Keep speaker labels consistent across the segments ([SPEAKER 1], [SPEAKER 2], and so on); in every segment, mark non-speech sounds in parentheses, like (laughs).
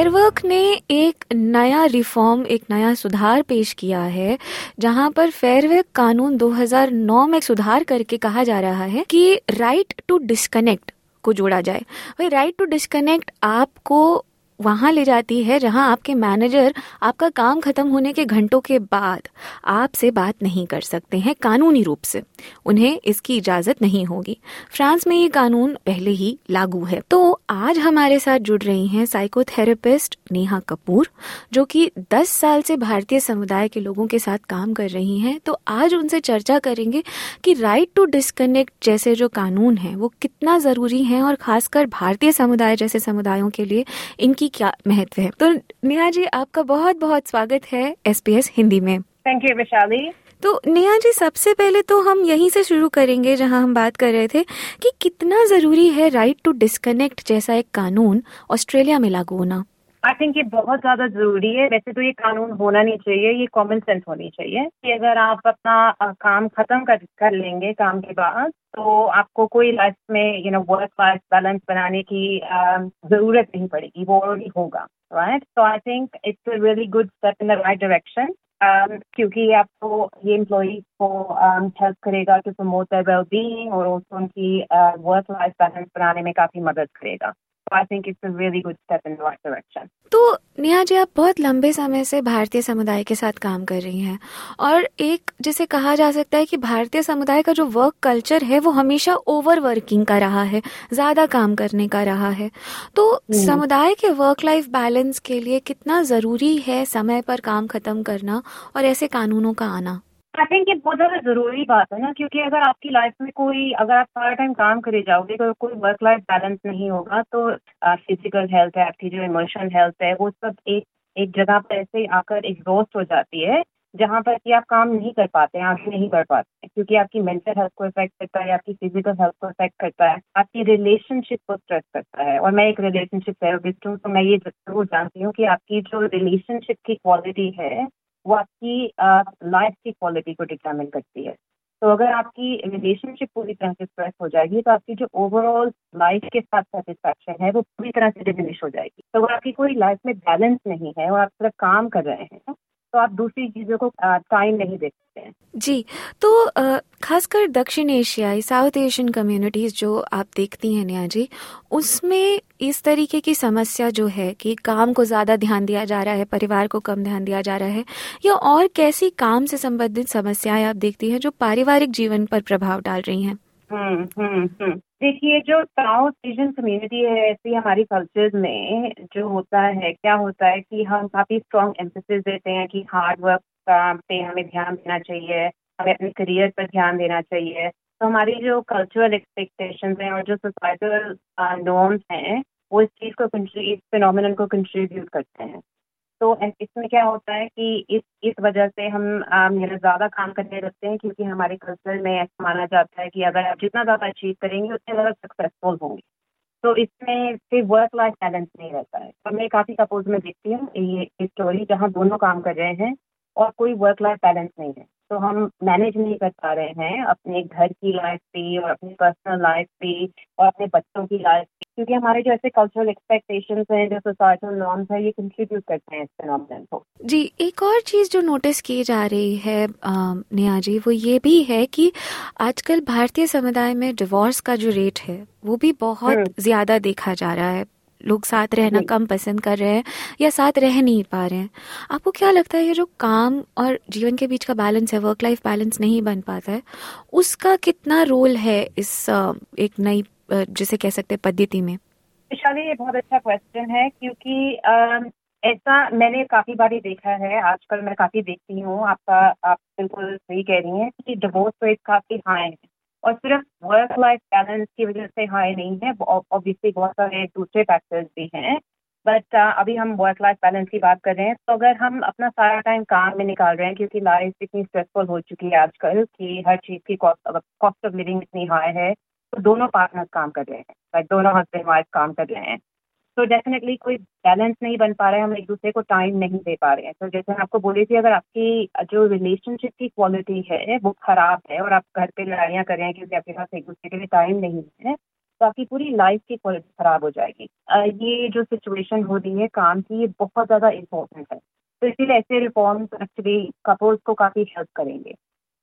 [SPEAKER 1] फेयरवर्क ने एक नया रिफॉर्म, एक नया सुधार पेश किया है, जहाँ पर फेयरवर्क कानून 2009 में सुधार करके कहा जा रहा है कि राइट टू डिस्कनेक्ट को जोड़ा जाए। भाई राइट टू डिस्कनेक्ट आपको वहाँ ले जाती है जहाँ आपके मैनेजर आपका काम खत्म होने के घंटों के बाद आपसे बात नहीं कर सकते हैं कानूनी रूप से। उन्हें इसकी इजाज़त नहीं होगी। फ्रांस में ये कानून पहले ही लागू है। तो आज हमारे साथ जुड़ रही हैं साइकोथेरेपिस्ट नेहा कपूर, जो कि 10 साल से भारतीय समुदाय के लोगों के साथ काम कर रही हैं। तो आज उनसे चर्चा करेंगे कि राइट टू डिस्कनेक्ट जैसे जो कानून है, वो कितना ज़रूरी है और खासकर भारतीय समुदाय जैसे समुदायों के लिए इनकी क्या महत्व है? तो नेहा जी आपका बहुत बहुत स्वागत है एसपीएस हिंदी में।
[SPEAKER 2] थैंक यू विशाली
[SPEAKER 1] तो नेहा जी सबसे पहले तो हम यहीं से शुरू करेंगे जहाँ हम बात कर रहे थे कि कितना ज़रूरी है राइट टू डिस्कनेक्ट जैसा एक कानून ऑस्ट्रेलिया में लागू होना।
[SPEAKER 2] आई थिंक ये बहुत ज़्यादा ज़रूरी है। वैसे तो ये कानून होना नहीं चाहिए, ये कॉमन सेंस होनी चाहिए कि अगर आप अपना काम खत्म कर कर लेंगे काम के बाद तो आपको कोई लाइफ में you know work life balance बनाने की ज़रूरत नहीं पड़ेगी, वो ऑलरेडी होगा राइट तो I think it's a really good step in the right direction क्योंकि आपको, ये एम्प्लॉय को हेल्प करेगा टू प्रमोट वेल बीइंग और उनकी वर्क लाइफ बैलेंस बनाने में काफ़ी मदद करेगा। I think it's a really good step in the right direction.
[SPEAKER 1] तो नेहा जी आप बहुत लंबे समय से भारतीय समुदाय के साथ काम कर रही हैं और एक जिसे कहा जा सकता है कि भारतीय समुदाय का जो वर्क कल्चर है वो हमेशा ओवर वर्किंग का रहा है ज़्यादा काम करने का रहा है। तो समुदाय के वर्क लाइफ बैलेंस के लिए कितना ज़रूरी है समय पर काम खत्म करना और ऐसे कानूनों का आना?
[SPEAKER 2] आई थिंक ये बहुत ज़्यादा ज़रूरी बात है ना, क्योंकि अगर आपकी लाइफ में कोई, अगर आप सारा टाइम काम करे जाओगे तो कोई वर्क लाइफ बैलेंस नहीं होगा तो फ़िज़िकल हेल्थ है, आपकी जो इमोशनल हेल्थ है, वो सब एक एक जगह पर ऐसे आकर एग्जॉस्ट हो जाती है, जहाँ पर कि आप काम नहीं कर पाते हैं आगे नहीं बढ़ पाते हैं क्योंकि आपकी मेंटल हेल्थ को इफ़ेक्ट करता है, आपकी फ़िज़िकल हेल्थ को इफ़ेक्ट करता है, आपकी रिलेशनशिप को स्ट्रेस करता है, और मैं एक रिलेशनशिप थेरेपिस्ट हूँ तो मैं ये ज़रूर जानती हूँ कि आपकी जो रिलेशनशिप की क्वालिटी है वो आपकी लाइफ की क्वालिटी को डिटर्मिन करती है। तो अगर आपकी रिलेशनशिप पूरी तरह से स्ट्रेस हो जाएगी तो आपकी जो ओवरऑल लाइफ के साथ सेटिस्फेक्शन है, वो पूरी तरह से डिमिनिश हो जाएगी। तो अगर आपकी कोई लाइफ में बैलेंस नहीं है और आप सिर्फ़ काम कर रहे हैं तो आप दूसरी चीज़ों को टाइम नहीं दे सकते
[SPEAKER 1] जी तो खासकर दक्षिण एशियाई, साउथ एशियन कम्युनिटीज जो आप देखती हैं नेहा जी, उसमें इस तरीके की समस्या जो है कि काम को ज़्यादा ध्यान दिया जा रहा है, परिवार को कम ध्यान दिया जा रहा है, या और कैसी काम से संबंधित समस्याएँ आप देखती हैं जो पारिवारिक जीवन पर प्रभाव डाल रही हैं?
[SPEAKER 2] देखिए, जो साउथ एशियन कम्युनिटी है, ऐसी हमारी कल्चर में जो होता है, क्या होता है कि हम काफ़ी स्ट्रॉन्ग एम्फोसिस देते हैं कि हार्ड वर्क का पे हमें ध्यान देना चाहिए, हमें अपने करियर पर ध्यान देना चाहिए। तो हमारी जो कल्चरल एक्सपेक्टेशन हैं और जो सोसाइटल नॉर्म्स हैं, वो इस चीज़ को इस फिनोमिनन को कंट्रीब्यूट करते हैं। तो इसमें क्या होता है कि इस इस वजह से हम मेरा ज़्यादा काम करने लगते हैं क्योंकि हमारे कल्चर में ऐसा माना जाता है कि अगर आप जितना ज़्यादा अचीव करेंगे, उतने ज़्यादा सक्सेसफुल होंगे। तो इसमें फिर वर्क लाइफ बैलेंस नहीं रहता है। तो मैं काफ़ी सपोज़ में देखती हूँ ये स्टोरी जहाँ दोनों काम कर रहे हैं और कोई वर्क लाइफ बैलेंस नहीं है। तो हम मैनेज नहीं कर पा रहे हैं अपने घर की लाइफ पे और अपनी पर्सनल लाइफ पे और अपने बच्चों की लाइफ भी क्योंकि हमारे जो ऐसे कल्चरल एक्सपेक्टेशंस हैं जो सोसाइटल नॉर्म्स है ये कंट्रीब्यूट करते हैं इस फिनोमिनन को
[SPEAKER 1] जी एक और चीज़ जो नोटिस की जा रही है नेहा जी वो ये भी है कि आजकल भारतीय समुदाय में डिवोर्स का जो रेट है वो भी बहुत
[SPEAKER 2] हम्म।
[SPEAKER 1] ज़्यादा देखा जा रहा है लोग साथ रहना कम पसंद कर रहे हैं या साथ रह नहीं पा रहे हैं। आपको क्या लगता है ये जो काम और जीवन के बीच का बैलेंस है वर्क लाइफ बैलेंस नहीं बन पाता है उसका कितना रोल है इस एक नई जिसे कह सकते हैं पद्धति में?
[SPEAKER 2] विशाली ये बहुत अच्छा क्वेश्चन है क्योंकि ऐसा मैंने काफ़ी बार ही देखा है आजकल मैं काफ़ी देखती हूँ आपका आप बिल्कुल सही कह रही हैं कि डिवोर्स रेट काफ़ी हाई है। और सिर्फ़ वर्क लाइफ बैलेंस की वजह से हाई नहीं है। ऑब्वियसली बहुत सारे दूसरे फैक्टर्स भी हैं। बट uh, अभी हम वर्क लाइफ बैलेंस की बात कर रहे हैं तो अगर हम अपना सारा टाइम काम में निकाल रहे हैं क्योंकि लाइफ इतनी स्ट्रेसफुल हो चुकी है आजकल कि हर चीज़ की कॉस्ट ऑफ़ लिविंग इतनी हाई है तो दोनों पार्टनर्स काम कर रहे हैं। लाइक दोनों हस्बैंड वाइफ काम कर रहे हैं। तो डेफिनेटली कोई बैलेंस नहीं बन पा रहा है, हम एक दूसरे को टाइम नहीं दे पा रहे हैं। तो जैसे आपको बोली थी, अगर आपकी जो रिलेशनशिप की क्वालिटी है, वो खराब है और आप घर पे लड़ाइयाँ कर रहे हैं क्योंकि आपके पास एक दूसरे के लिए टाइम नहीं है तो आपकी पूरी लाइफ की क्वालिटी खराब हो जाएगी। ये जो सिचुएशन हो रही है काम की, ये बहुत ज़्यादा इम्पोर्टेंट है। तो इसीलिए ऐसे रिफॉर्म्स एक्चुअली कपल्स को काफ़ी हेल्प करेंगे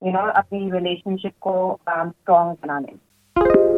[SPEAKER 2] यू नो अपनी रिलेशनशिप को स्ट्रॉन्ग बनाने में।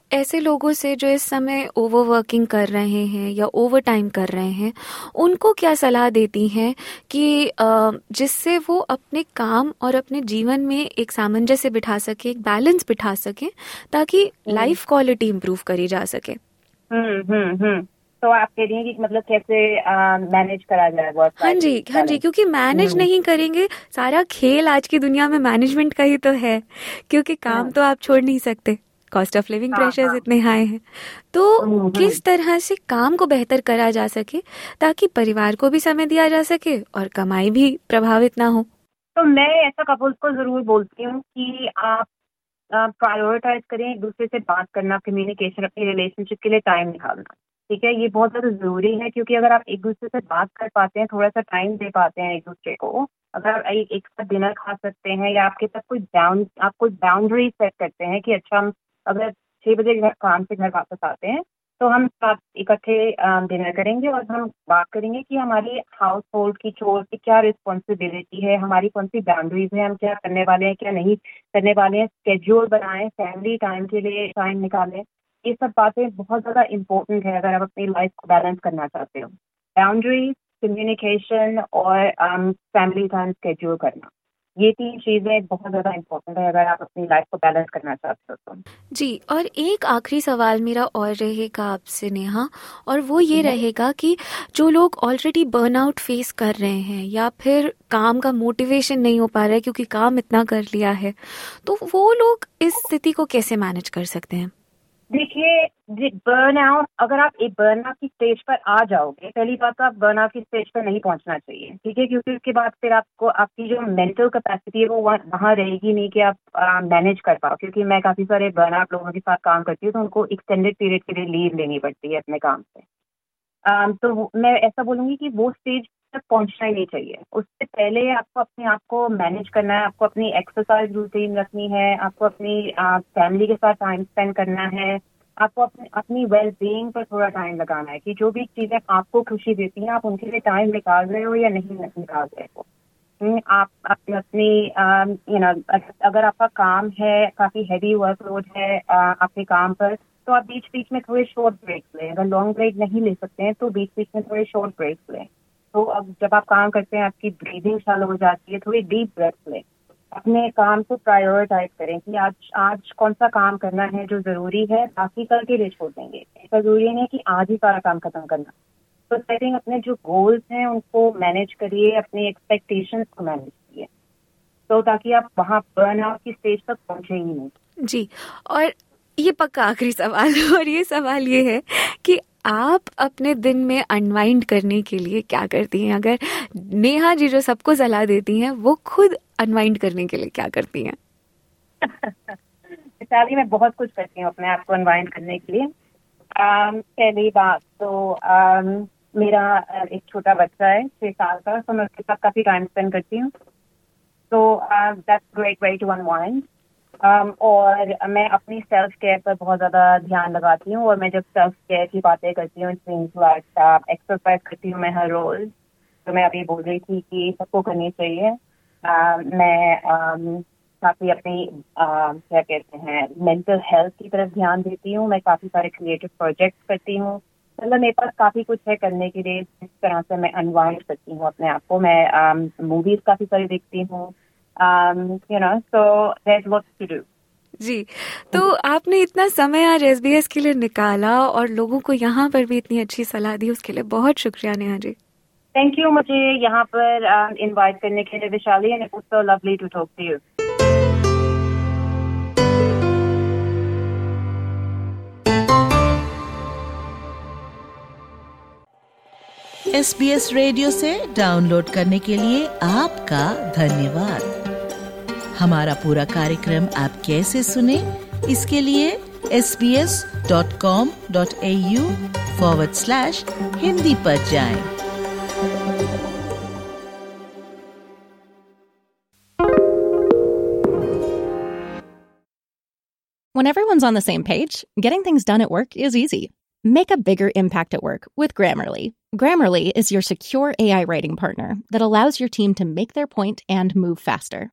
[SPEAKER 1] ऐसे लोगों से जो इस समय ओवरवर्किंग कर रहे हैं या ओवर टाइम कर रहे हैं उनको क्या सलाह देती हैं कि जिससे वो अपने काम और अपने जीवन में एक सामंजस्य बिठा सके एक बैलेंस बिठा सके ताकि लाइफ क्वालिटी इम्प्रूव करी जा सके?
[SPEAKER 2] हम्म हम्म हम्म। तो आप कह रही हैं कि मतलब कैसे मैनेज करा जाए वर्क
[SPEAKER 1] हाँ जी हाँ जी क्योंकि मैनेज हम्म। नहीं करेंगे सारा खेल आज की दुनिया में मैनेजमेंट का ही तो है क्योंकि काम हाँ। तो आप छोड़ नहीं सकते। कॉस्ट ऑफ़ लिविंग प्रेशर्स इतने हाई हैं। तो हम्म, हम्म। किस तरह से काम को बेहतर करा जा सके ताकि परिवार को भी समय दिया जा सके और कमाई भी प्रभावित ना हो?
[SPEAKER 2] तो मैं ऐसा कपल्स को ज़रूर बोलती हूँ कि आप प्रायोरिटाइज करें एक दूसरे से बात करना कम्युनिकेशन अपनी रिलेशनशिप के लिए टाइम निकालना। ठीक है? ये बहुत ज़्यादा ज़रूरी है क्योंकि अगर आप एक दूसरे से बात कर पाते हैं थोड़ा सा टाइम दे पाते हैं एक दूसरे को अगर आप एक साथ डिनर खा सकते हैं या आपके साथ कोई बाउंड आप कोई बाउंड्री सेट करते हैं कि अच्छा हम अगर छः बजे काम से घर वापस आते हैं तो हम साथ इकट्ठे डिनर करेंगे और हम बात करेंगे कि हमारी हाउस होल्ड की चोर की क्या रिस्पॉन्सिबिलिटी है, हमारी कौन सी बाउंड्रीज है, हम क्या करने वाले हैं, क्या नहीं करने वाले हैं स्केड्यूल बनाएँ फैमिली टाइम के लिए टाइम निकालें। ये सब बातें बहुत ज़्यादा इम्पोर्टेंट है अगर आप अपनी लाइफ को बैलेंस करना चाहते हो। बाउंड्रीज कम्युनिकेशन और फैमिली टाइम स्केड्यूल करना। ये तीन चीज़ें बहुत ज़्यादा इम्पोर्टेंट है अगर आप अपनी लाइफ को बैलेंस करना चाहते हो तो।
[SPEAKER 1] जी और एक आखिरी सवाल मेरा और रहेगा आपसे नेहा और वो ये रहेगा कि जो लोग ऑलरेडी बर्नआउट फेस कर रहे हैं या फिर काम का मोटिवेशन नहीं हो पा रहा है क्योंकि काम इतना कर लिया है तो वो लोग इस स्थिति को कैसे मैनेज कर सकते हैं?
[SPEAKER 2] देखिए बर्न आउट अगर आप एक बर्न आउट की स्टेज पर आ जाओगे पहली बात तो आप बर्न आउट की स्टेज पर नहीं पहुँचना चाहिए ठीक है? क्योंकि उसके बाद फिर आपको आपकी जो मेंटल कैपेसिटी है वो वहाँ रहेगी नहीं कि आप मैनेज कर पाओ क्योंकि मैं काफ़ी सारे बर्न आउट लोगों के साथ काम करती हूँ तो उनको एक्सटेंडेड पीरियड के लिए लीव लेनी पड़ती है अपने काम से। um, तो मैं ऐसा बोलूँगी कि वो स्टेज तक पहुँचना ही नहीं चाहिए। उससे पहले आपको अपने आप को मैनेज करना है आपको अपनी एक्सरसाइज रूटीन रखनी है आपको अपनी फैमिली के साथ टाइम स्पेंड करना है आपको अपनी अपनी वेल बींग पर थोड़ा टाइम लगाना है कि जो भी चीज़ें आपको खुशी देती हैं आप उनके लिए टाइम निकाल रहे हो या नहीं निकाल रहे हो। हम्म, आप अपनी यू नो अगर आपका काम है काफ़ी हैवी वर्कलोड है आपके काम पर तो आप बीच बीच में थोड़े शॉर्ट ब्रेक्स लें। अगर लॉन्ग ब्रेक नहीं ले सकते हैं तो बीच बीच में थोड़े शॉर्ट ब्रेक्स लें। तो अब जब आप काम करते हैं आपकी ब्रीदिंग चालू हो जाती है थोड़ी डीप ब्रेथ लें। अपने काम को प्रायोरिटाइज करें कि आज आज कौन सा काम करना है जो ज़रूरी है, बाकी कल के लिए छोड़ देंगे। ऐसा ज़रूरी नहीं कि आज ही सारा काम खत्म करना। तो आई थिंक अपने जो गोल्स हैं, उनको मैनेज करिए, अपने एक्सपेक्टेशंस को मैनेज करिए। तो ताकि आप वहाँ बर्न आउट की स्टेज तक पहुँचे ही नहीं।
[SPEAKER 1] जी, और ये पक्का आखिरी सवाल, (laughs) और ये सवाल ये है कि आप अपने दिन में अनवाइंड करने के लिए क्या करती हैं? अगर नेहा जी जो सबको सलाह देती हैं वो खुद अनवाइंड करने के लिए क्या करती हैं? (laughs)
[SPEAKER 2] शादी में बहुत कुछ करती हूँ अपने आप को अनवाइंड करने के लिए। पहली बात तो आ, मेरा एक छोटा बच्चा है छह साल का तो मैं उसके साथ काफ़ी टाइम स्पेंड करती हूँ। तो that's great way to unwind Um, और मैं अपनी सेल्फ केयर पर बहुत ज़्यादा ध्यान लगाती हूँ और मैं जब सेल्फ केयर की बातें करती हूँ एक्सरसाइज करती हूँ मैं हर रोज़ तो मैं अभी बोल रही थी कि सबको करनी चाहिए। Uh, मैं um, काफ़ी अपनी uh, क्या कहते हैं मेंटल हेल्थ की तरफ़ ध्यान देती हूँ। मैं काफ़ी सारे क्रिएटिव प्रोजेक्ट करती हूँ। मतलब मेरे पास काफ़ी कुछ है करने के लिए जिस तरह से मैं अनवाइंड करती हूँ अपने आप को। मैं मूवीज़ um, काफ़ी सारी देखती हूँ। You know, so there's lots to do.
[SPEAKER 1] जी तो आपने इतना समय आज एस बी एस के लिए निकाला और लोगों को यहाँ पर भी इतनी अच्छी सलाह दी उसके लिए बहुत शुक्रिया नेहा जी।
[SPEAKER 2] थैंक यू मुझे यहाँ पर इनवाइट um, करने के लिए Vishali and it's so lovely to talk to you
[SPEAKER 3] S B S radio से डाउनलोड करने के लिए आपका धन्यवाद। हमारा पूरा कार्यक्रम आप कैसे सुने इसके लिए S B S dot com dot A U forward slash Hindi पर जाएं।
[SPEAKER 4] When everyone's on the same page, getting things done at work is easy. Make a bigger impact at work with Grammarly. Grammarly is your secure AI writing partner that allows your team to make their point and move faster.